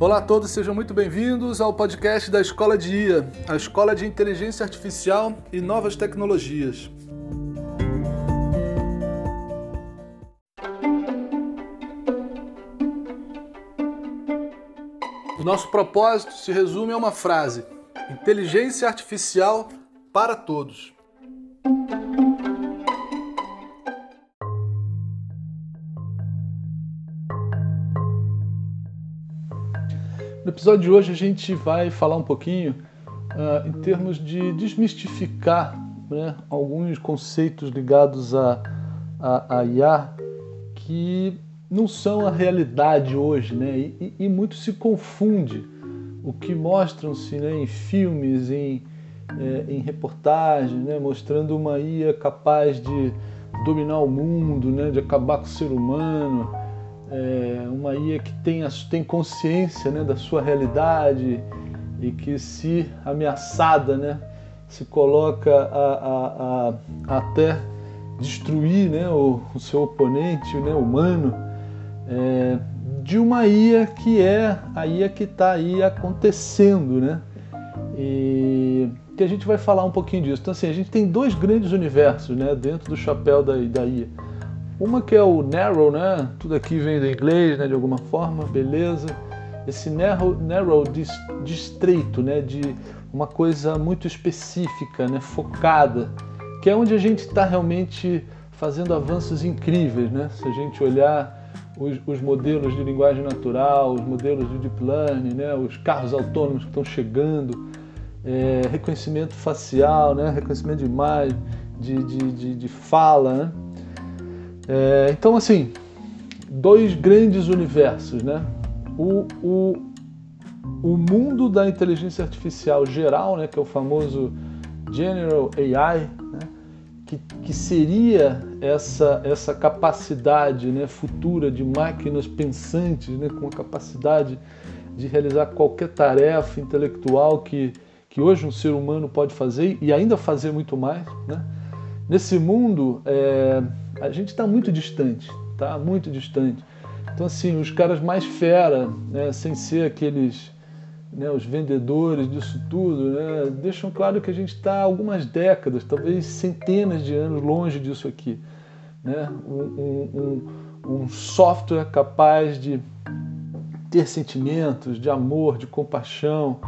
Olá a todos, sejam muito bem-vindos ao podcast da Escola de IA, a Escola de Inteligência Artificial e Novas Tecnologias. O nosso propósito se resume a uma frase: inteligência artificial para todos. No episódio de hoje a gente vai falar um pouquinho uh, em termos de desmistificar né, alguns conceitos ligados a, a, a IA que não são a realidade hoje, né? E, e muito se confunde o que mostram-se né, em filmes, em, é, em reportagens, né, mostrando uma IA capaz de dominar o mundo, né, de acabar com o ser humano é, uma IA que tem, tem consciência né, da sua realidade e que se ameaçada né, se coloca a, a, a até destruir né, o, o, seu oponente né, humano é, de uma IA que é a IA que está aí acontecendo, né? E que a gente vai falar um pouquinho disso. Então assim, a gente tem dois grandes universos, né, dentro do chapéu da, da IA. Uma que é o narrow, né? Tudo aqui vem do inglês, né? De alguma forma, beleza. Esse narrow, narrow de, de estreito, né? De uma coisa muito específica, né? Focada, que é onde a gente está realmente fazendo avanços incríveis, né? Se a gente olhar os, os, modelos de linguagem natural, os modelos de deep learning, né? Os carros autônomos que estão chegando, é, reconhecimento facial, né? Reconhecimento de imagem, de, de, de, de fala, né? É, então, assim, dois grandes universos, né? O, o, o mundo da inteligência artificial geral, né, que é o famoso General AI, né, que, que seria essa, essa capacidade né, futura de máquinas pensantes, né, com a capacidade de realizar qualquer tarefa intelectual que, que hoje um ser humano pode fazer e ainda fazer muito mais. Né? Nesse mundo, é, a gente está muito distante, tá? Muito distante. Então, assim, os caras mais fera, né, sem ser aqueles, né, os vendedores disso tudo, né, deixam claro que a gente está algumas décadas, talvez centenas de anos longe disso aqui. Né? Um, um, um software capaz de ter sentimentos de amor, de compaixão,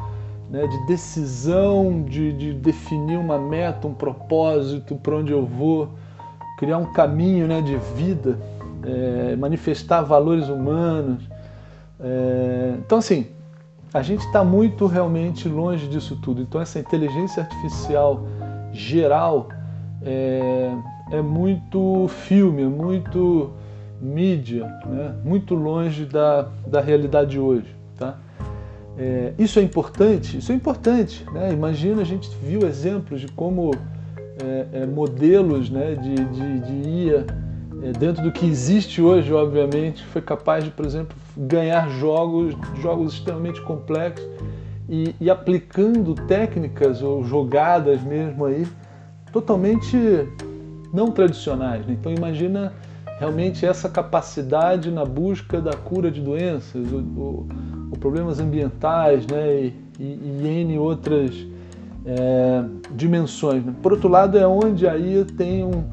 né, de decisão, de, de definir uma meta, um propósito, para onde eu vou criar um caminho né, de vida, é, manifestar valores humanos. É, então, assim, a gente está muito realmente longe disso tudo. Então, essa inteligência artificial geral é, é muito filme, é muito mídia, né? muito longe da, da realidade hoje. Tá? É, isso é importante? Isso é importante. Né? Imagina, a gente viu exemplos de como é, é, modelos né, de, de, de IA é, dentro do que existe hoje, obviamente, foi capaz de, por exemplo, ganhar jogos, jogos extremamente complexos e, e aplicando técnicas ou jogadas mesmo aí totalmente não tradicionais. Né? Então imagina realmente essa capacidade na busca da cura de doenças, o, o, o problemas ambientais, né? E, e, e N outras é, dimensões. Né? Por outro lado, é onde aí tem um,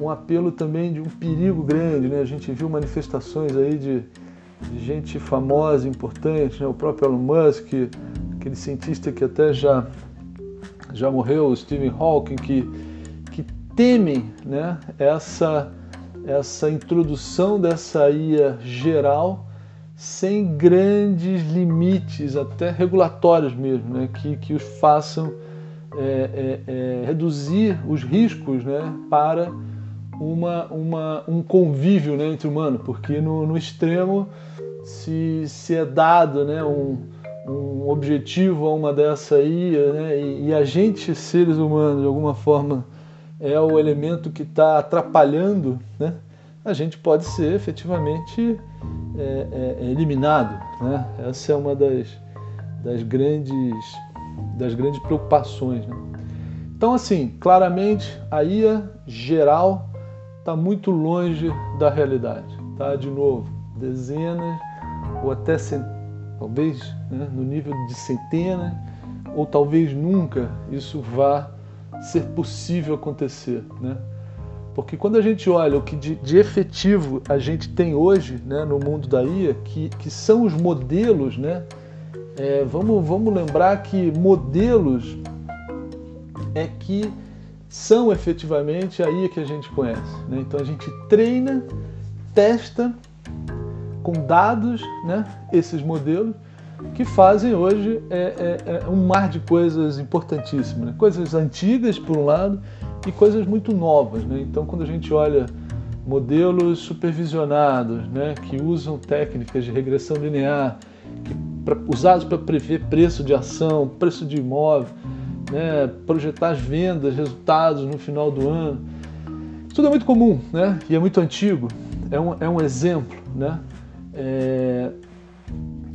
um apelo também de um perigo grande. Né? A gente viu manifestações aí de, de gente famosa, importante, né? o próprio Elon Musk, aquele cientista que até já, já morreu, o Stephen Hawking, que, que temem né? essa, essa introdução dessa IA geral sem grandes limites, até regulatórios mesmo, né? que, que os façam é, é, é, reduzir os riscos né, para uma, uma, um convívio né, entre humanos, porque no, no extremo, se, se é dado né, um, um objetivo a uma dessa aí, né, e, e, a gente, seres humanos, de alguma forma, é o elemento que está atrapalhando, né, a gente pode ser efetivamente é, é, eliminado. Né? Essa é uma das, das grandes das grandes preocupações. Né? Então, assim, claramente a IA geral está muito longe da realidade. Tá? De novo, dezenas ou até talvez né, no nível de centenas, ou talvez nunca isso vá ser possível acontecer. Né? Porque quando a gente olha o que de, de efetivo a gente tem hoje né, no mundo da IA, que, que são os modelos, né? É, vamos, vamos lembrar que modelos é que são efetivamente a IA que a gente conhece. Né? Então a gente treina, testa com dados né, esses modelos que fazem hoje é, é, é um mar de coisas importantíssimas. Né? Coisas antigas, por um lado, e coisas muito novas. Né? Então, quando a gente olha modelos supervisionados, né, que usam técnicas de regressão linear, que, pra, usados para prever preço de ação, preço de imóvel, né, projetar as vendas, resultados no final do ano. Tudo é muito comum né, e é muito antigo. É um, é um exemplo. Né? É,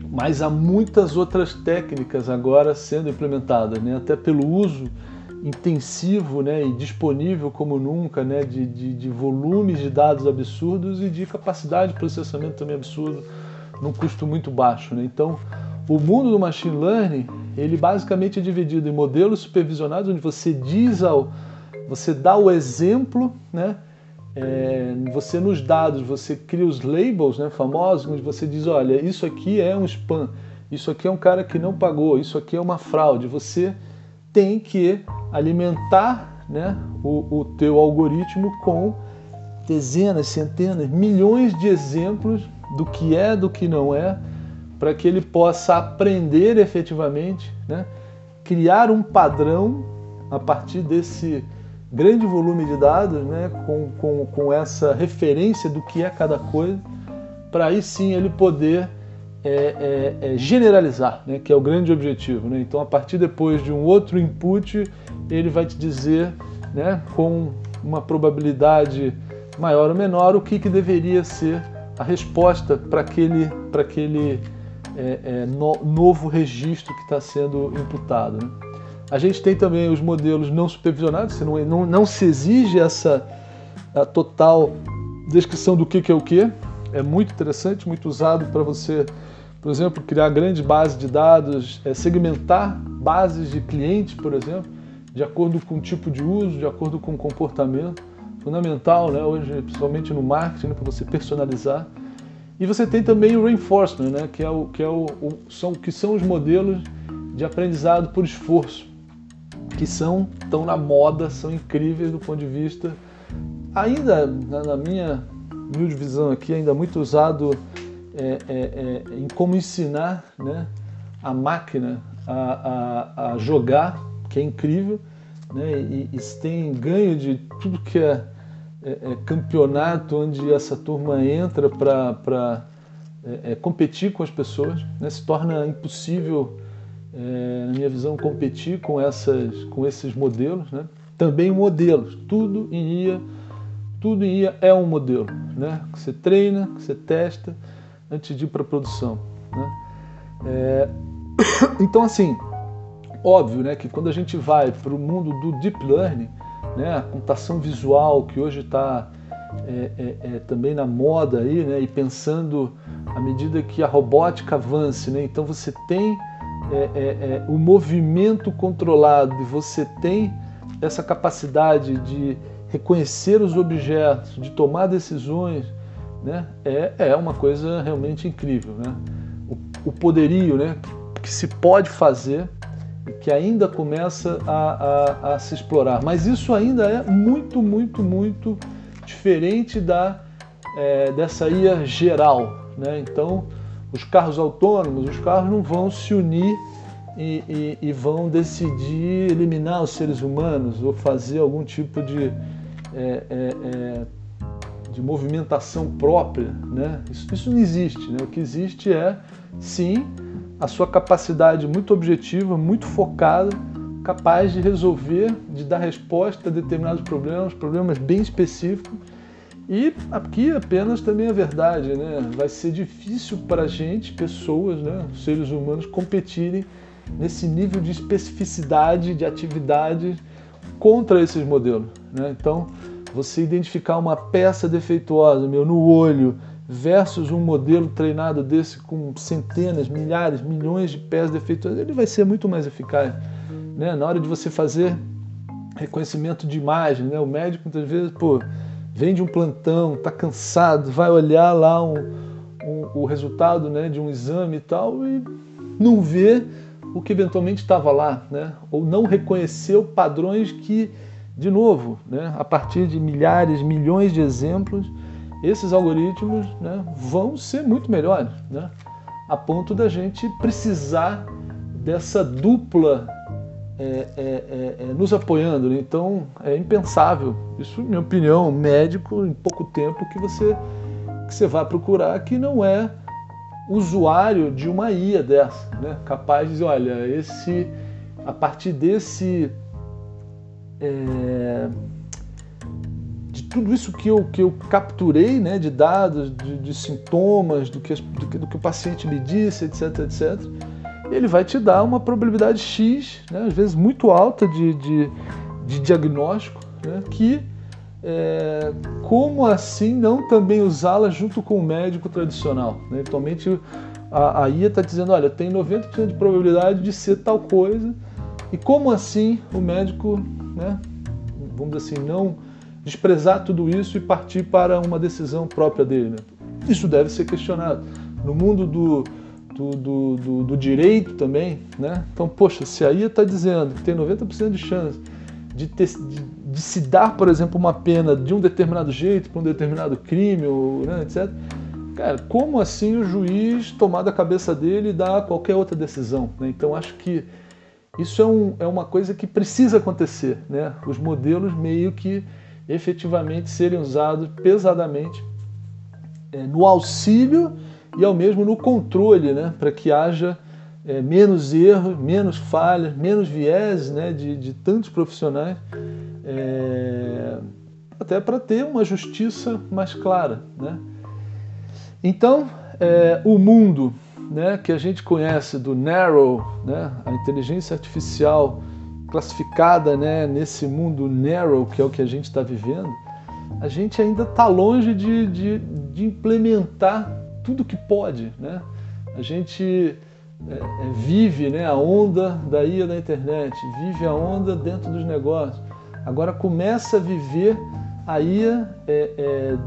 mas há muitas outras técnicas agora sendo implementadas, né? até pelo uso intensivo né, e disponível como nunca né, de, de, de, volumes de dados absurdos e de capacidade de processamento também absurdo num custo muito baixo. Né? Então, o mundo do machine learning ele basicamente é dividido em modelos supervisionados onde você diz ao você dá o exemplo, né? É, você nos dados você cria os labels, né, famosos, onde você diz, olha, isso aqui é um spam, isso aqui é um cara que não pagou, isso aqui é uma fraude. Você tem que alimentar né, o, o teu algoritmo com dezenas, centenas, milhões de exemplos do que é, do que não é, para que ele possa aprender efetivamente, né, criar um padrão a partir desse grande volume de dados, né, com, com, com essa referência do que é cada coisa, para aí sim ele poder é, é, é generalizar, né, que é o grande objetivo. Né? Então, a partir depois de um outro input, ele vai te dizer, né, com uma probabilidade maior ou menor, o que, que deveria ser a resposta para aquele, pra aquele é, é, no, novo registro que está sendo imputado. Né? A gente tem também os modelos não supervisionados, não, não, não se exige essa total descrição do que, que é o que. É muito interessante, muito usado para você, por exemplo, criar grande base de dados, é, segmentar bases de clientes, por exemplo, de acordo com o tipo de uso, de acordo com o comportamento. Fundamental, né, hoje, principalmente no marketing, né, para você personalizar. E você tem também o reinforcement, né, que, é o, que, é o, o, são, que são os modelos de aprendizado por esforço que são tão na moda, são incríveis do ponto de vista, ainda na minha humilde visão aqui, ainda muito usado é, é, é, em como ensinar né, a máquina a, a, a, jogar, que é incrível, né, e, e tem ganho de tudo que é, é, é campeonato onde essa turma entra para é, competir com as pessoas, né, se torna impossível é, na minha visão, competir com, essas, com esses modelos. Né? Também modelos, tudo em IA, tudo IA é um modelo, né? que você treina, que você testa antes de ir para a produção. Né? É... Então, assim, óbvio né, que quando a gente vai para o mundo do deep learning, né, a computação visual que hoje está é, é, é, também na moda aí, né, e pensando à medida que a robótica avance, né, então você tem é, é, é, o movimento controlado e você tem essa capacidade de reconhecer os objetos, de tomar decisões, né, é, é uma coisa realmente incrível. Né? O, o poderio né, que se pode fazer que ainda começa a, a, a, se explorar. Mas isso ainda é muito, muito, muito diferente da, é, dessa IA geral. Né? Então, os carros autônomos, os carros não vão se unir e, e, e, vão decidir eliminar os seres humanos ou fazer algum tipo de, é, é, é, de movimentação própria. Né? Isso, isso não existe. Né? O que existe é, sim, a sua capacidade muito objetiva, muito focada, capaz de resolver, de dar resposta a determinados problemas, problemas bem específicos e aqui apenas também a verdade, né? Vai ser difícil para a gente, pessoas, né, seres humanos, competirem nesse nível de especificidade de atividade contra esses modelos. Né? Então, você identificar uma peça defeituosa meu, no olho versus um modelo treinado desse com centenas, milhares, milhões de pés de efeito, ele vai ser muito mais eficaz. Né? Na hora de você fazer reconhecimento de imagem, né? o médico muitas vezes pô, vem de um plantão, está cansado, vai olhar lá um, um, o resultado né, de um exame e tal e não vê o que eventualmente estava lá, né? ou não reconheceu padrões que, de novo, né, a partir de milhares, milhões de exemplos, esses algoritmos né, vão ser muito melhores, né, a ponto da gente precisar dessa dupla é, é, é, é nos apoiando. Né? Então é impensável, isso, minha opinião, médico, em pouco tempo que você, que você vai procurar que não é usuário de uma IA dessa, né? capaz de dizer, olha, esse, a partir desse é, tudo isso que eu, que eu capturei né, de dados, de, de sintomas, do que, do que, do, que, o paciente me disse, etc, etc, ele vai te dar uma probabilidade X, né, às vezes muito alta de, de, de diagnóstico, né, que é, como assim não também usá-la junto com o médico tradicional? Né? Atualmente a, a IA está dizendo, olha, tem 90% de probabilidade de ser tal coisa, e como assim o médico, né, vamos dizer assim, não desprezar tudo isso e partir para uma decisão própria dele? Né? Isso deve ser questionado. No mundo do, do, do, do, do direito também, né? então, poxa, se a IA está dizendo que tem 90% de chance de, ter, de, de, se dar, por exemplo, uma pena de um determinado jeito para um determinado crime, ou, né, etc. Cara, como assim o juiz tomar da cabeça dele e dar qualquer outra decisão? Né? Então acho que isso é, um, é uma coisa que precisa acontecer, né? Os modelos meio que efetivamente serem usados pesadamente é, no auxílio e ao mesmo no controle, né? Para que haja é, menos erros, menos falhas, menos viés né, de, de tantos profissionais, é, até para ter uma justiça mais clara. Né? Então, é, o mundo né, que a gente conhece do narrow, né, a inteligência artificial classificada né, nesse mundo narrow, que é o que a gente está vivendo, a gente ainda está longe de, de, de implementar tudo que pode. Né? A gente é, é, vive né, a onda da IA da internet, vive a onda dentro dos negócios. Agora começa a viver a IA é, é,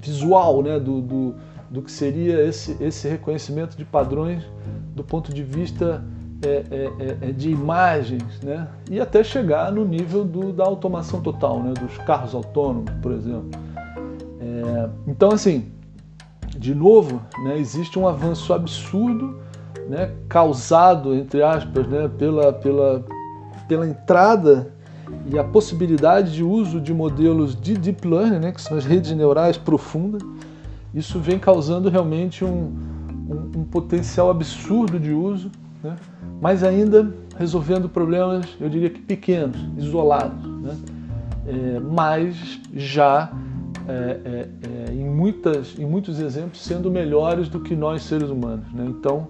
visual né, do, do, do, que seria esse, esse reconhecimento de padrões do ponto de vista é, é, é de imagens, né, e até chegar no nível do, da automação total, né, dos carros autônomos, por exemplo. então, assim, de novo, né, existe um avanço absurdo né, causado, entre aspas, né, pela, pela, pela entrada e a possibilidade de uso de modelos de deep learning, né, que são as redes neurais profundas. Isso vem causando realmente um, um, um potencial absurdo de uso, né, mas ainda resolvendo problemas, eu diria que pequenos, isolados, né, é, mas já é, é, é, em, muitas, em muitos exemplos sendo melhores do que nós seres humanos. Né? Então,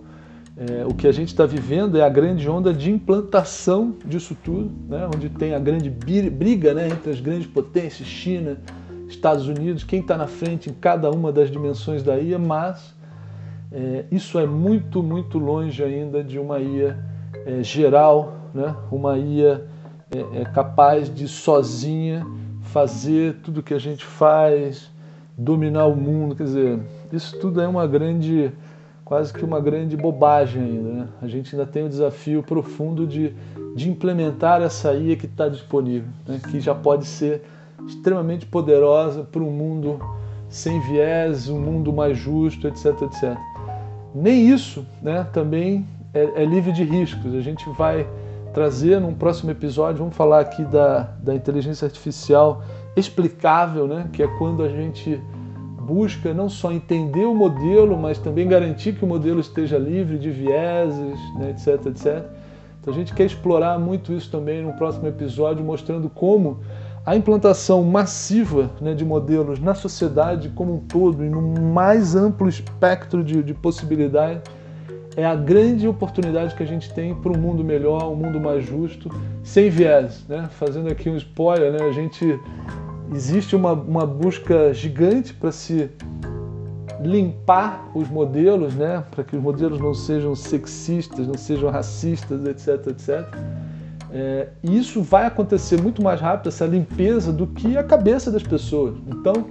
é, o que a gente está vivendo é a grande onda de implantação disso tudo, né? onde tem a grande briga né, entre as grandes potências, China, Estados Unidos, quem está na frente em cada uma das dimensões da IA, mas é, isso é muito, muito longe ainda de uma IA é, geral, né? uma IA é, é capaz de sozinha fazer tudo que a gente faz, dominar o mundo, quer dizer, isso tudo é uma grande quase que uma grande bobagem ainda. Né? A gente ainda tem o desafio profundo de, de implementar essa IA que está disponível, né? que já pode ser extremamente poderosa para um mundo sem viés, um mundo mais justo, etc, etc. Nem isso né, também é, é livre de riscos. A gente vai trazer num próximo episódio, vamos falar aqui da, da inteligência artificial explicável, né, que é quando a gente busca não só entender o modelo, mas também garantir que o modelo esteja livre de vieses, né, etc, etc. Então a gente quer explorar muito isso também no próximo episódio, mostrando como a implantação massiva né, de modelos na sociedade como um todo e no mais amplo espectro de, de possibilidades é a grande oportunidade que a gente tem para um mundo melhor, um mundo mais justo, sem viés. Né? Fazendo aqui um spoiler, né? a gente existe uma, uma busca gigante para se limpar os modelos, né, para que os modelos não sejam sexistas, não sejam racistas, etc, etc. É, e isso vai acontecer muito mais rápido, essa limpeza, do que a cabeça das pessoas. Então,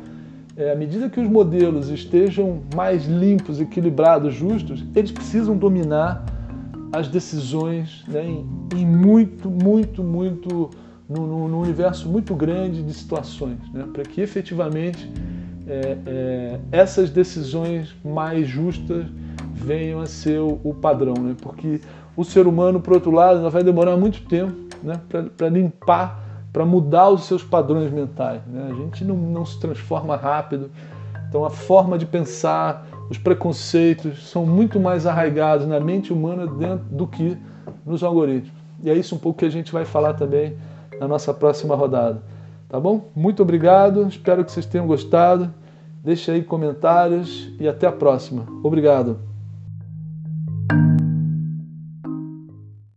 é, à medida que os modelos estejam mais limpos, equilibrados, justos, eles precisam dominar as decisões né, em, em, muito, muito, muito, num, universo muito grande de situações, né, para que efetivamente é, é, essas decisões mais justas venham a ser o, o padrão, né, porque o ser humano, por outro lado, vai demorar muito tempo né, para limpar, para mudar os seus padrões mentais. Né? A gente não, não se transforma rápido, então a forma de pensar, os preconceitos são muito mais arraigados na mente humana dentro do que nos algoritmos. E é isso um pouco que a gente vai falar também na nossa próxima rodada. Tá bom? Muito obrigado, espero que vocês tenham gostado. Deixe aí comentários e até a próxima. Obrigado.